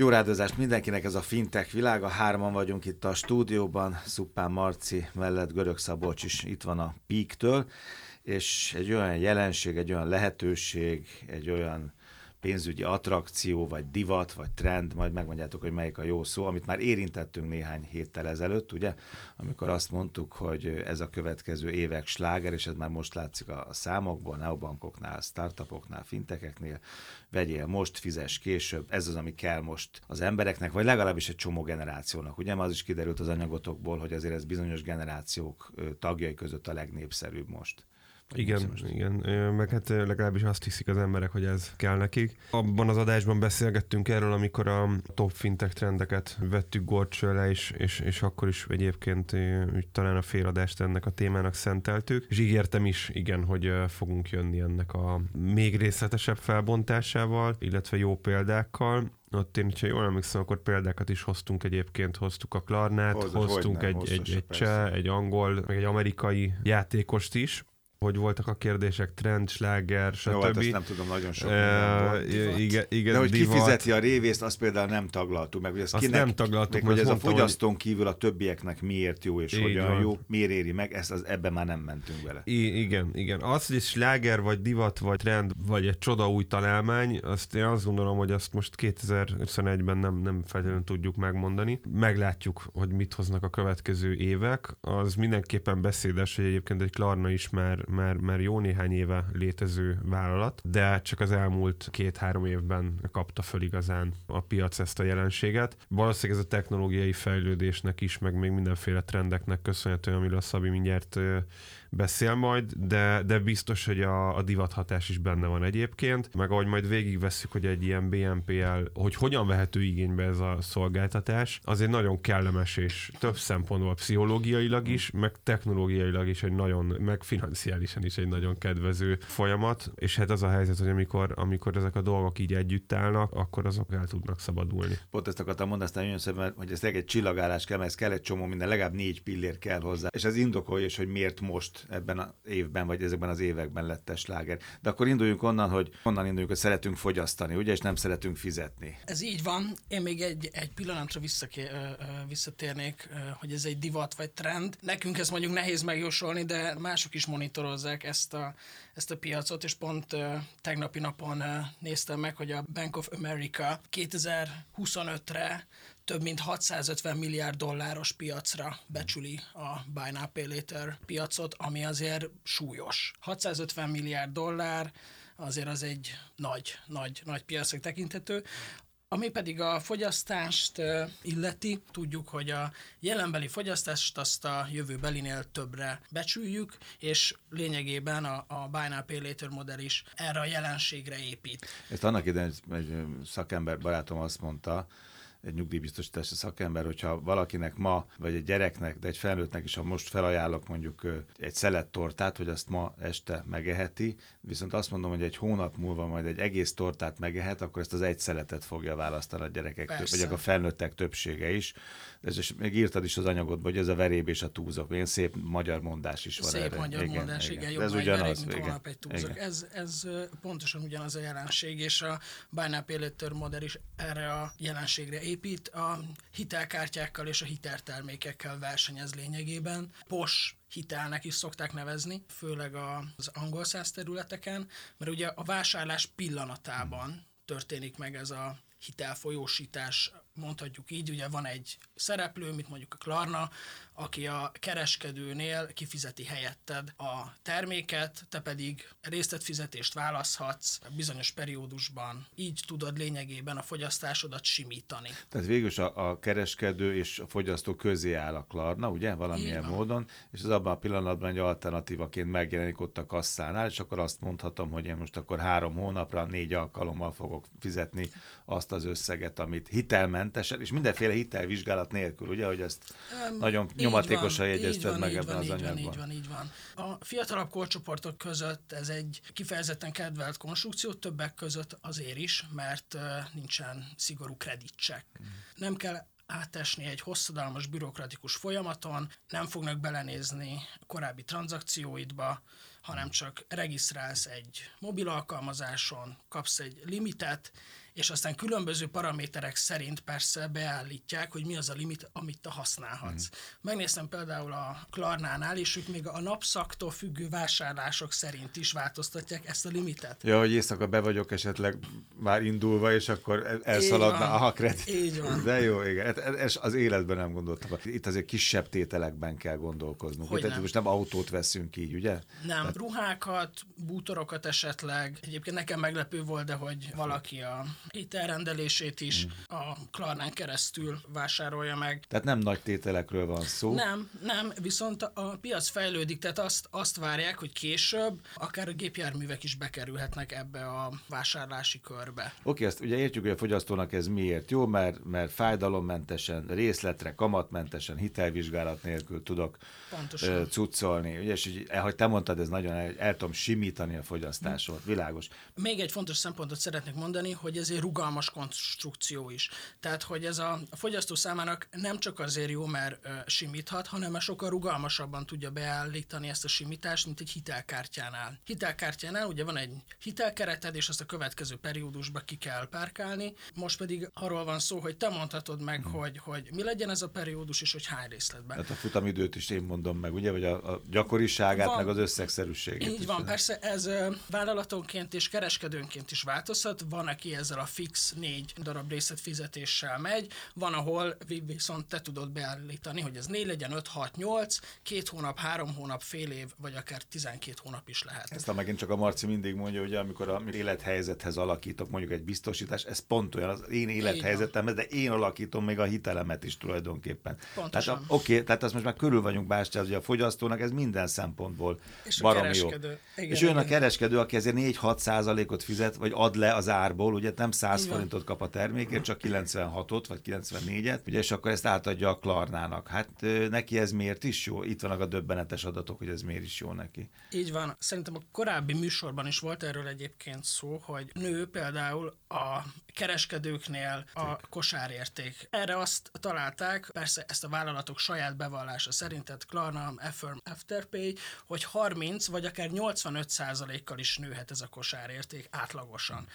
Jó rádozást mindenkinek, ez a fintech világa. Hárman vagyunk itt a stúdióban, Szuppán Marci mellett Görög Szabolcs is itt van a Peak-től, és egy olyan jelenség, egy olyan lehetőség, egy olyan pénzügyi attrakció, vagy divat, vagy trend, majd megmondjátok, hogy melyik a jó szó, amit már érintettünk néhány héttel ezelőtt, ugye, amikor azt mondtuk, hogy ez a következő évek sláger, és ez már most látszik a számokból, neobankoknál, startupoknál, fintekeknél, vegyél most, fizes később, ez az, ami kell most az embereknek, vagy legalábbis egy csomó generációnak. Ugye az is kiderült az anyagotokból, hogy azért ez bizonyos generációk tagjai között a legnépszerűbb most. Igen, igen, meg hát legalábbis azt hiszik az emberek, hogy ez kell nekik. Abban az adásban beszélgettünk erről, amikor a top fintech trendeket vettük gorcső le, és, és, és akkor is egyébként úgy talán a féladást ennek a témának szenteltük, és ígértem is, igen, hogy fogunk jönni ennek a még részletesebb felbontásával, illetve jó példákkal. Ott én, ha jól emlékszem, akkor példákat is hoztunk egyébként, hoztuk a Klarnát, Hozzá, hoztunk egy, egy, egy cseh, egy angol, meg egy amerikai játékost is, hogy voltak a kérdések, trend, sláger, stb. Jó, hát ezt nem tudom, nagyon sok uh, igen, igen, De hogy divat. kifizeti a révészt, azt például nem taglaltuk meg. Hogy ez azt kinek, nem taglaltuk meg, hogy ez a fogyasztón hogy... kívül a többieknek miért jó, és hogyan van. jó, miért éri meg, ezt az, ebben már nem mentünk bele. I, igen, igen. Az, hogy egy sláger, vagy divat, vagy trend, vagy egy csoda új találmány, azt én azt gondolom, hogy azt most 2021-ben nem, nem feltétlenül tudjuk megmondani. Meglátjuk, hogy mit hoznak a következő évek. Az mindenképpen beszédes, hogy egyébként egy Klarna is már már, már jó néhány éve létező vállalat, de csak az elmúlt két-három évben kapta föl igazán a piac ezt a jelenséget. Valószínűleg ez a technológiai fejlődésnek is, meg még mindenféle trendeknek köszönhető, amiről Szabi mindjárt beszél majd, de, de biztos, hogy a, a divathatás is benne van egyébként, meg ahogy majd végigvesszük, hogy egy ilyen BNPL, hogy hogyan vehető igénybe ez a szolgáltatás, azért nagyon kellemes és több szempontból pszichológiailag is, meg technológiailag is egy nagyon, meg financiálisan is egy nagyon kedvező folyamat, és hát az a helyzet, hogy amikor, amikor ezek a dolgok így együtt állnak, akkor azok el tudnak szabadulni. Pont ezt akartam mondani, aztán jön szépen, hogy ez egy csillagállás kell, mert ez kell egy csomó minden, legalább négy pillér kell hozzá, és ez indokolja is, hogy miért most ebben az évben, vagy ezekben az években lett sláger. De akkor induljunk onnan, hogy onnan induljunk, hogy szeretünk fogyasztani, ugye, és nem szeretünk fizetni. Ez így van. Én még egy, egy pillanatra visszaké, visszatérnék, hogy ez egy divat vagy trend. Nekünk ez mondjuk nehéz megjósolni, de mások is monitorozzák ezt a, ezt a piacot, és pont tegnapi napon néztem meg, hogy a Bank of America 2025-re több mint 650 milliárd dolláros piacra becsüli a Buy Now Pay Later piacot, ami azért súlyos. 650 milliárd dollár, azért az egy nagy, nagy, nagy piacnak tekinthető. Ami pedig a fogyasztást illeti, tudjuk, hogy a jelenbeli fogyasztást azt a jövőbelinél többre becsüljük, és lényegében a, a Buy Now Pay Later modell is erre a jelenségre épít. Ezt annak idején egy szakember barátom azt mondta, egy nyugdíjbiztosítási szakember, hogyha valakinek ma, vagy egy gyereknek, de egy felnőttnek is, ha most felajánlok mondjuk egy szelet tortát, hogy azt ma este megeheti, viszont azt mondom, hogy egy hónap múlva majd egy egész tortát megehet, akkor ezt az egy szeletet fogja választani a gyerekek, Persze. vagy a felnőttek többsége is. Ez, és még írtad is az anyagodban, hogy ez a veréb és a túzok. Ilyen szép magyar mondás is van Szép erre. magyar igen, mondás, igen. igen. Jobb ez ugyanaz. Veréb, igen. egy túzok. Igen. Ez, ez pontosan ugyanaz a jelenség, és a Buy Now modell is erre a jelenségre épít, a hitelkártyákkal és a hiteltermékekkel versenyez lényegében. POS hitelnek is szokták nevezni, főleg az angol száz területeken, mert ugye a vásárlás pillanatában történik meg ez a hitelfolyósítás, mondhatjuk így, ugye van egy szereplő, mint mondjuk a Klarna, aki a kereskedőnél kifizeti helyetted a terméket, te pedig részletfizetést választhatsz bizonyos periódusban. Így tudod lényegében a fogyasztásodat simítani. Tehát végül a, a kereskedő és a fogyasztó közé áll a Klarna, ugye, valamilyen módon, és az abban a pillanatban egy alternatívaként megjelenik ott a kasszánál, és akkor azt mondhatom, hogy én most akkor három hónapra négy alkalommal fogok fizetni azt az összeget, amit hitelmentesen, és mindenféle hitelvizsgálat nélkül, ugye, hogy ezt um, nagyon nyomatékosan jegyezted meg ebben az anyagban. Így van, így van. A fiatalabb korcsoportok között ez egy kifejezetten kedvelt konstrukció, többek között azért is, mert nincsen szigorú kreditcsek. Mm. Nem kell átesni egy hosszadalmas bürokratikus folyamaton, nem fognak belenézni korábbi tranzakcióidba, hanem csak regisztrálsz egy mobil alkalmazáson, kapsz egy limitet, és aztán különböző paraméterek szerint persze beállítják, hogy mi az a limit, amit te használhatsz. Mm. Megnéztem például a Klarnánál, és ők még a napszaktól függő vásárlások szerint is változtatják ezt a limitet. Ja, hogy éjszaka be vagyok esetleg már indulva, és akkor elszaladna a kredit. Így van. De jó, igen. Hát ez az életben nem gondoltam. Itt azért kisebb tételekben kell gondolkoznunk. Hogy Tehát nem. most nem autót veszünk így, ugye? Nem, Tehát... ruhákat, bútorokat esetleg. Egyébként nekem meglepő volt, de hogy valaki a ételrendelését is mm. a Klarnán keresztül vásárolja meg. Tehát nem nagy tételekről van szó. Nem, nem, viszont a piac fejlődik, tehát azt, azt várják, hogy később akár a gépjárművek is bekerülhetnek ebbe a vásárlási körbe. Oké, okay, ezt ugye értjük, hogy a fogyasztónak ez miért jó, mert, mert fájdalommentesen, részletre, kamatmentesen, hitelvizsgálat nélkül tudok Pontosan. cuccolni. Ugye, és hogy, ahogy te mondtad, ez nagyon el, el tudom simítani a fogyasztásot, világos. Még egy fontos szempontot szeretnék mondani, hogy ez egy rugalmas konstrukció is. Tehát, hogy ez a, a fogyasztó számának nem csak azért jó, mert ö, simíthat, hanem mert sokkal rugalmasabban tudja beállítani ezt a simítást, mint egy hitelkártyánál. Hitelkártyánál ugye van egy hitelkereted, és azt a következő periódusba ki kell párkálni. Most pedig arról van szó, hogy te mondhatod meg, hmm. hogy, hogy mi legyen ez a periódus, és hogy hány részletben. Hát a futamidőt is én mondom meg, ugye, vagy a, a gyakoriságát, van, meg az összegszerűségét. Így van, persze ez vállalatonként és kereskedőnként is változhat. Van, aki ezzel a fix négy darab részlet fizetéssel megy, van, ahol viszont te tudod beállítani, hogy ez négy legyen, 5, 6, 8, két hónap, három hónap, fél év, vagy akár 12 hónap is lehet. Ezt a megint csak a Marci mindig mondja, hogy amikor a élethelyzethez alakítok mondjuk egy biztosítás, ez pont olyan az én élethelyzetemhez, de én alakítom még a hitelemet is tulajdonképpen. Pontosan. Tehát, oké, okay, tehát azt most már körül vagyunk bástyáz, hogy a fogyasztónak ez minden szempontból és baromi jó. Igen, és olyan a kereskedő, aki ezért 4-6 százalékot fizet, vagy ad le az árból, ugye nem 100 Igen. forintot kap a termékért, csak 96-ot, vagy 94-et, ugye, és akkor ezt átadja a Klarnának. Hát neki ez miért is jó? Itt vannak a döbbenetes adatok, hogy ez miért is jó neki. Így van. Szerintem a korábbi műsorban is volt erről egyébként szó, hogy nő például a kereskedőknél a kosárérték. Erre azt találták, persze ezt a vállalatok saját bevallása szerint, tehát Klarna, Affirm, Afterpay, hogy 30 vagy akár 85 százalékkal is nőhet ez a kosárérték átlagosan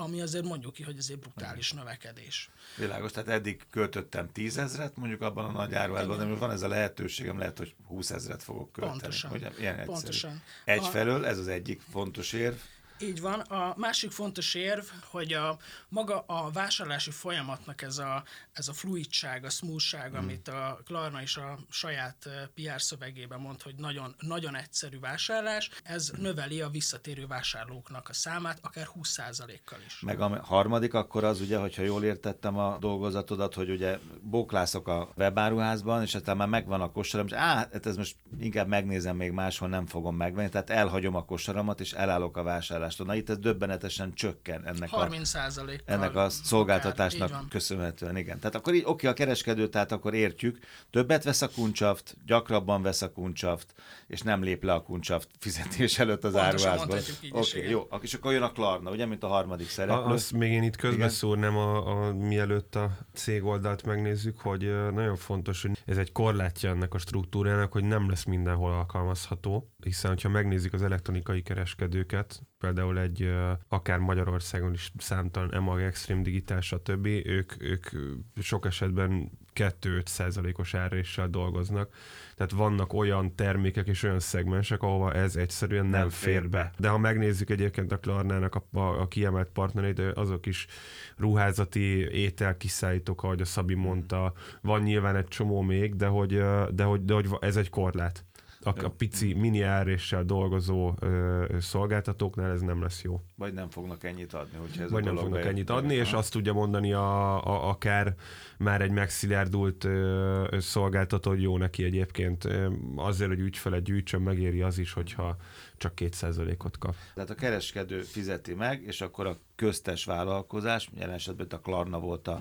ami azért mondjuk ki, hogy egy brutális növekedés. Világos, tehát eddig költöttem tízezret mondjuk abban a nagy áruházban, de van ez a lehetőségem, lehet, hogy húszezret fogok költeni. Pontosan. Ugye, ilyen. Pontosan. Egyfelől ez az egyik fontos érv, így van. A másik fontos érv, hogy a maga a vásárlási folyamatnak ez a, ez a fluidság, a smoothság, mm. amit a Klarna is a saját PR szövegében mond, hogy nagyon, nagyon egyszerű vásárlás, ez növeli a visszatérő vásárlóknak a számát, akár 20%-kal is. Meg a harmadik akkor az ugye, hogyha jól értettem a dolgozatodat, hogy ugye bóklászok a webáruházban, és aztán már megvan a kosaram, és á, hát ez most inkább megnézem még máshol, nem fogom megvenni, tehát elhagyom a kosaramat, és elállok a vásárlás szolgáltatástól. Na itt ez döbbenetesen csökken ennek 30 a, ennek a szolgáltatásnak akár, köszönhetően. Igen. Tehát akkor így, oké, a kereskedő, tehát akkor értjük, többet vesz a kuncsaft, gyakrabban vesz a kuncsaft, és nem lép le a kuncsaft fizetés előtt az áruházból. Oké, okay, jó, és akkor jön a Klarna, ugye, mint a harmadik szereplő. A, azt még én itt közbeszúrnám, a, a, mielőtt a cég oldalt megnézzük, hogy nagyon fontos, hogy ez egy korlátja ennek a struktúrának, hogy nem lesz mindenhol alkalmazható, hiszen ha megnézzük az elektronikai kereskedőket, például egy akár Magyarországon is számtalan EMAG, Extreme Digital, stb. Ők, ők sok esetben 2-5 százalékos árréssel dolgoznak. Tehát vannak olyan termékek és olyan szegmensek, ahova ez egyszerűen nem, nem fér be. De ha megnézzük egyébként a Klarnának a, a, a kiemelt partnerét, azok is ruházati ételkiszállítók, ahogy a Szabi mondta, van nyilván egy csomó még, de hogy, de hogy, de hogy ez egy korlát a, a pici mini áréssel dolgozó ö, szolgáltatóknál ez nem lesz jó. Vagy nem fognak ennyit adni, hogyha ez Vagy nem fognak ennyit adni, és azt tudja mondani a, a, akár már egy megszilárdult ö, szolgáltató, hogy jó neki egyébként. Azért, hogy ügyfelet gyűjtsön, megéri az is, hogyha csak 2%-ot kap. Tehát a kereskedő fizeti meg, és akkor a köztes vállalkozás, jelen esetben a Klarna volt a,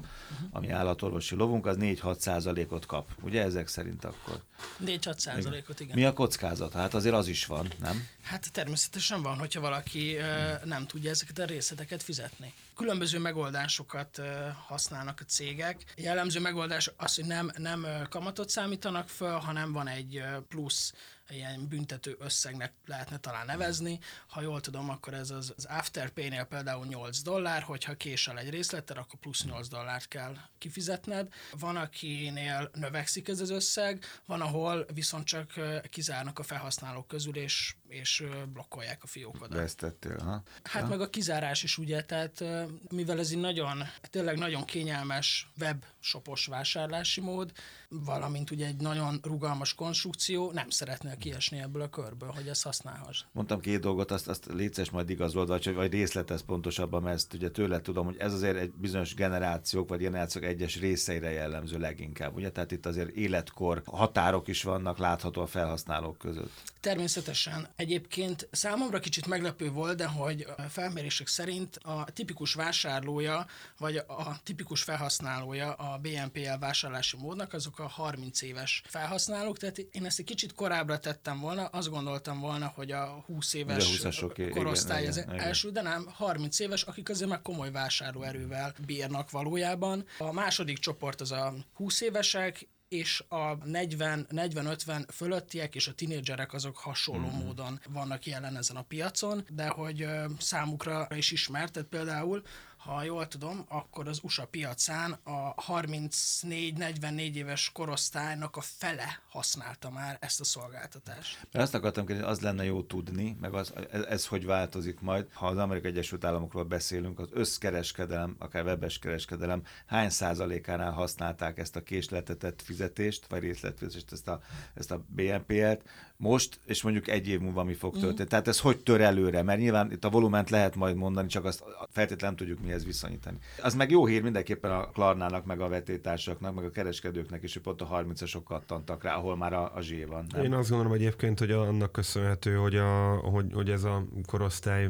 ami állatorvosi lovunk, az 4-6 százalékot kap. Ugye ezek szerint akkor? 4-6 százalékot, igen. Mi a kockázat? Hát azért az is van, nem? Hát természetesen van, hogyha valaki uh, nem tudja ezeket a részleteket fizetni. Különböző megoldásokat használnak a cégek. Jellemző megoldás az, hogy nem, nem kamatot számítanak föl, hanem van egy plusz ilyen büntető összegnek lehetne talán nevezni. Ha jól tudom, akkor ez az, az Afterpay-nél például 8 dollár, hogyha késel egy részletet, akkor plusz 8 dollárt kell kifizetned. Van, akinél növekszik ez az összeg, van, ahol viszont csak kizárnak a felhasználók közül, és, és blokkolják a fiókodat. Vesztettél, ha? Hát ha? meg a kizárás is ugye, tehát mivel ez egy nagyon, tényleg nagyon kényelmes web shopos vásárlási mód, valamint ugye egy nagyon rugalmas konstrukció, nem szeretnél kiesni ebből a körből, hogy ezt használhass. Mondtam két dolgot, azt, azt létszes majd igazolva, vagy, vagy részletez pontosabban, mert ezt ugye tőle tudom, hogy ez azért egy bizonyos generációk, vagy generációk egyes részeire jellemző leginkább, ugye? Tehát itt azért életkor határok is vannak látható a felhasználók között. Természetesen. Egyébként számomra kicsit meglepő volt, de hogy a felmérések szerint a tipikus vásárlója, vagy a tipikus felhasználója a BNPL vásárlási módnak, azok a 30 éves felhasználók, tehát én ezt egy kicsit korábbra tettem volna, azt gondoltam volna, hogy a 20 éves okay, korosztály igen, az igen, első, de nem, 30 éves, akik azért meg komoly vásárlóerővel bírnak valójában. A második csoport az a 20 évesek, és a 40-50 fölöttiek és a tinédzserek azok hasonló mm. módon vannak jelen ezen a piacon, de hogy számukra is ismert, tehát például ha jól tudom, akkor az USA piacán a 34-44 éves korosztálynak a fele használta már ezt a szolgáltatást. Mert azt akartam kérdezni, az lenne jó tudni, meg az, ez, ez hogy változik majd, ha az Amerikai Egyesült Államokról beszélünk, az összkereskedelem, akár webes kereskedelem, hány százalékánál használták ezt a késletetett fizetést, vagy részletfizetést, ezt a, ezt a BNPL-t, most, és mondjuk egy év múlva mi fog mhm. történni. Mm. Tehát ez hogy tör előre? Mert nyilván itt a volument lehet majd mondani, csak azt feltétlenül nem tudjuk mihez viszonyítani. Az meg jó hír mindenképpen a Klarnának, meg a vetétársaknak, meg a kereskedőknek is, hogy pont a 30-asok kattantak rá, ahol már a, a zsé van. Nem? Én azt gondolom egyébként, hogy annak köszönhető, hogy, a, hogy, hogy ez a korosztály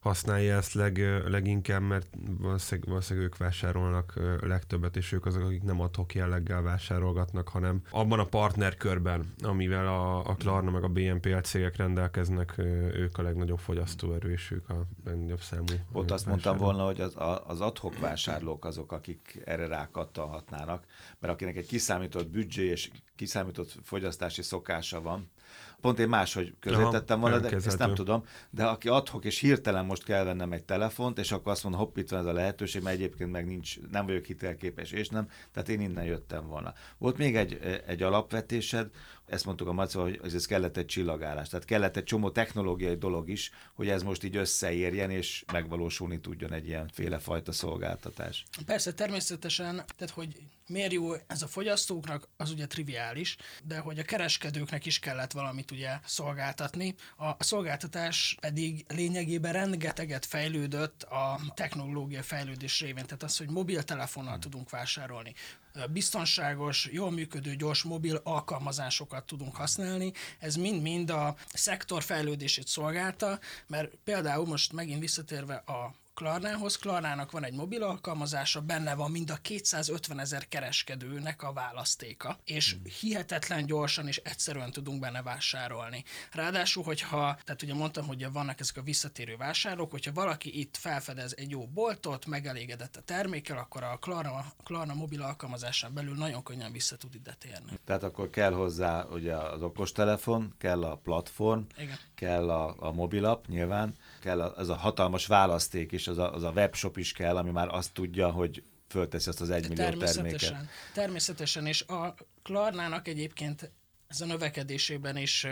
használja ezt leg, leginkább, mert valószínűleg, valószínűleg ők vásárolnak legtöbbet, és ők azok, akik nem adhok jelleggel vásárolgatnak, hanem abban a partnerkörben, amivel a, a Klarna meg a BNPL cégek rendelkeznek, ők a legnagyobb fogyasztóerő, és ők a legnagyobb számú. Ott azt mondtam volna, hogy az, az adhok vásárlók azok, akik erre rákattalhatnának, mert akinek egy kiszámított büdzsé és kiszámított fogyasztási szokása van, Pont én máshogy közétettem volna, de ezt nem tudom. De aki adhok, és hirtelen most kell vennem egy telefont, és akkor azt mondom, hopp, itt van ez a lehetőség, mert egyébként meg nincs, nem vagyok hitelképes, és nem, tehát én innen jöttem volna. Volt még egy, egy alapvetésed, ezt mondtuk a Maca, hogy ez kellett egy csillagálás. Tehát kellett egy csomó technológiai dolog is, hogy ez most így összeérjen, és megvalósulni tudjon egy ilyen fajta szolgáltatás. Persze, természetesen, tehát hogy miért jó ez a fogyasztóknak, az ugye triviális, de hogy a kereskedőknek is kellett valamit ugye szolgáltatni. A szolgáltatás pedig lényegében rengeteget fejlődött a technológia fejlődés révén, tehát az, hogy mobiltelefonnal hmm. tudunk vásárolni, biztonságos, jól működő, gyors mobil alkalmazásokat tudunk használni. Ez mind-mind a szektor fejlődését szolgálta, mert például most megint visszatérve a Klarnához. Klarnának van egy mobil alkalmazása, benne van mind a 250 ezer kereskedőnek a választéka, és hmm. hihetetlen gyorsan és egyszerűen tudunk benne vásárolni. Ráadásul, hogyha, tehát ugye mondtam, hogy vannak ezek a visszatérő vásárlók, hogyha valaki itt felfedez egy jó boltot, megelégedett a termékkel, akkor a Klarna, Klarna mobil alkalmazásán belül nagyon könnyen vissza tud ide térni. Tehát akkor kell hozzá ugye az okostelefon, kell a platform, Igen. Kell a, a mobilap nyilván, kell az a hatalmas választék is, az a, az a webshop is kell, ami már azt tudja, hogy fölteszi azt az egymillió terméket. Természetesen, természetesen, és a Klarnának egyébként ez a növekedésében is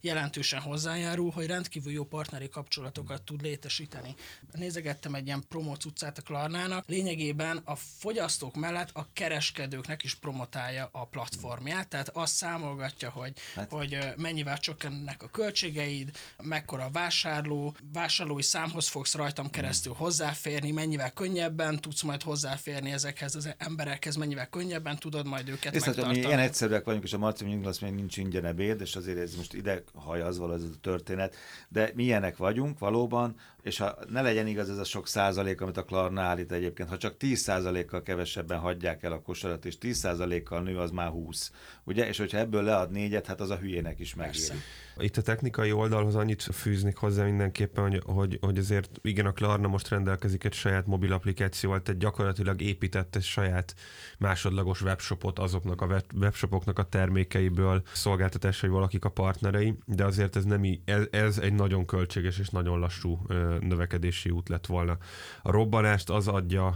jelentősen hozzájárul, hogy rendkívül jó partneri kapcsolatokat tud létesíteni. Nézegettem egy ilyen promóc utcát a Klarnának, lényegében a fogyasztók mellett a kereskedőknek is promotálja a platformját, tehát azt számolgatja, hogy, hát. hogy mennyivel csökkennek a költségeid, mekkora a vásárló, vásárlói számhoz fogsz rajtam keresztül hozzáférni, mennyivel könnyebben tudsz majd hozzáférni ezekhez az emberekhez, mennyivel könnyebben tudod majd őket Ezt megtartani. Mi ilyen egyszerűek vagyunk, és a Marci azt nincs ingyen ebéd, és azért ez most ide az való ez a történet, de milyenek vagyunk valóban, és ha ne legyen igaz ez a sok százalék, amit a Klarna állít egyébként, ha csak 10 százalékkal kevesebben hagyják el a kosarat, és 10 százalékkal nő, az már 20. Ugye? És hogyha ebből lead négyet, hát az a hülyének is megéri. Itt a technikai oldalhoz annyit fűznék hozzá mindenképpen, hogy, hogy, hogy azért igen, a Klarna most rendelkezik egy saját mobil applikációval, tehát gyakorlatilag épített egy saját másodlagos webshopot azoknak a webshopoknak a termékeiből, szolgáltatásai valakik a partnerei, de azért ez nem így, ez, ez egy nagyon költséges és nagyon lassú növekedési út lett volna. A robbanást az adja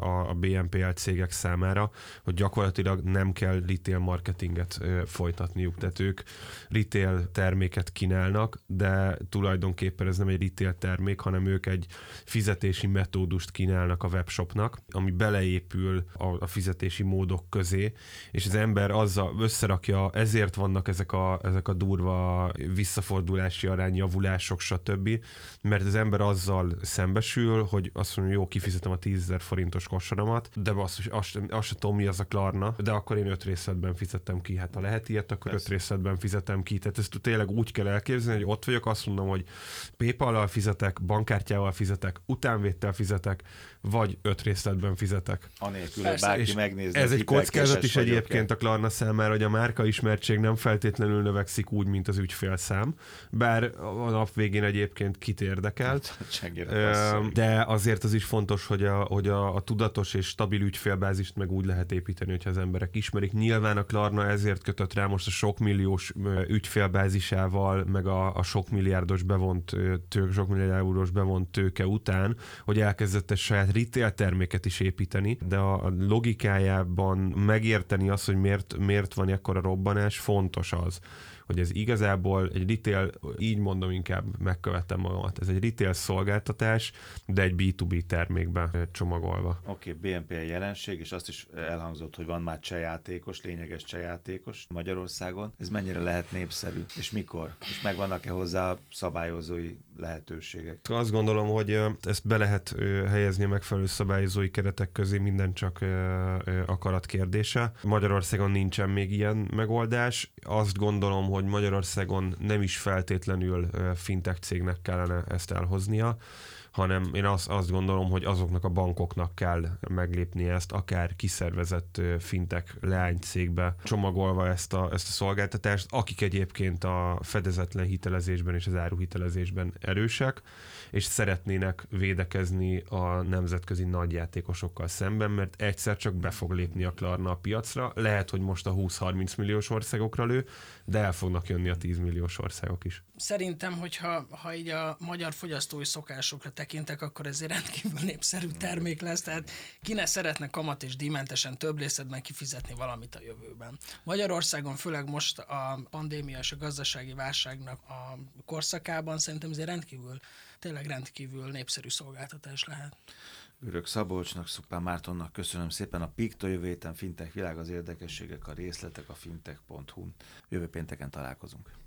a BNPL cégek számára, hogy gyakorlatilag nem kell retail marketinget folytatniuk, tehát ők retail terméket kínálnak, de tulajdonképpen ez nem egy retail termék, hanem ők egy fizetési metódust kínálnak a webshopnak, ami beleépül a, fizetési módok közé, és az ember azzal összerakja, ezért vannak ezek a, ezek a durva visszafordulási arány, javulások, stb., mert az ember azzal szembesül, hogy azt mondja, jó, kifizetem a 10 forintos kosaramat, de azt, azt, azt sem tudom, mi az a Klarna, de akkor én öt részletben fizettem ki. Hát ha lehet ilyet, akkor Persze. öt részletben fizetem ki. Tehát ezt tényleg úgy kell elképzelni, hogy ott vagyok, azt mondom, hogy PayPal-al fizetek, bankkártyával fizetek, utánvéttel fizetek, vagy öt részletben fizetek. Anélkül, hogy bárki megnézni. Ez egy kockázat is egyébként a Klarna számára, hogy a márka ismertség nem feltétlenül növekszik úgy, mint az ügyfélszám, bár a nap végén egyébként kit érdekel. De azért az is fontos, hogy a, hogy a, a tudatos és stabil ügyfélbázist meg úgy lehet építeni, hogyha az emberek ismerik. Nyilván a Klarna ezért kötött rá most a sok milliós ügyfélbázisával, meg a, a sok milliárdos bevont tőke, sok milliárd eurós bevont tőke után, hogy elkezdett egy saját retail terméket is építeni, de a logikájában megérteni azt, hogy miért, miért van ekkora robbanás, fontos az, hogy ez igazából egy retail, így mondom inkább megkövetem magamat, ez egy retail szolgáltatás, de egy B2B termékben csomagolva. Oké, okay, BNP jelenség, és azt is elhangzott, hogy van már csejátékos, lényeges csejátékos Magyarországon. Ez mennyire lehet népszerű, és mikor? És megvannak-e hozzá szabályozói lehetőségek? Azt gondolom, hogy ezt be lehet helyezni a megfelelő szabályozói keretek közé, minden csak akarat kérdése. Magyarországon nincsen még ilyen megoldás. Azt gondolom, hogy Magyarországon nem is feltétlenül fintech cégnek kellene ezt elhoznia hanem én azt, azt gondolom, hogy azoknak a bankoknak kell meglépni ezt, akár kiszervezett fintek leánycégbe csomagolva ezt a, ezt a szolgáltatást, akik egyébként a fedezetlen hitelezésben és az áruhitelezésben erősek, és szeretnének védekezni a nemzetközi nagyjátékosokkal szemben, mert egyszer csak be fog lépni a Klarna a piacra. Lehet, hogy most a 20-30 milliós országokra lő, de el fognak jönni a 10 milliós országok is. Szerintem, hogyha ha így a magyar fogyasztói szokásokra tekintek, akkor ez egy rendkívül népszerű termék lesz, tehát ki ne szeretne kamat és díjmentesen több részletben kifizetni valamit a jövőben. Magyarországon, főleg most a pandémia és a gazdasági válságnak a korszakában szerintem ez egy rendkívül tényleg rendkívül népszerű szolgáltatás lehet. Örök Szabolcsnak, Szupán Mártonnak köszönöm szépen. A Pikto jövő héten Fintech világ az érdekességek, a részletek a fintech.hu. Jövő pénteken találkozunk.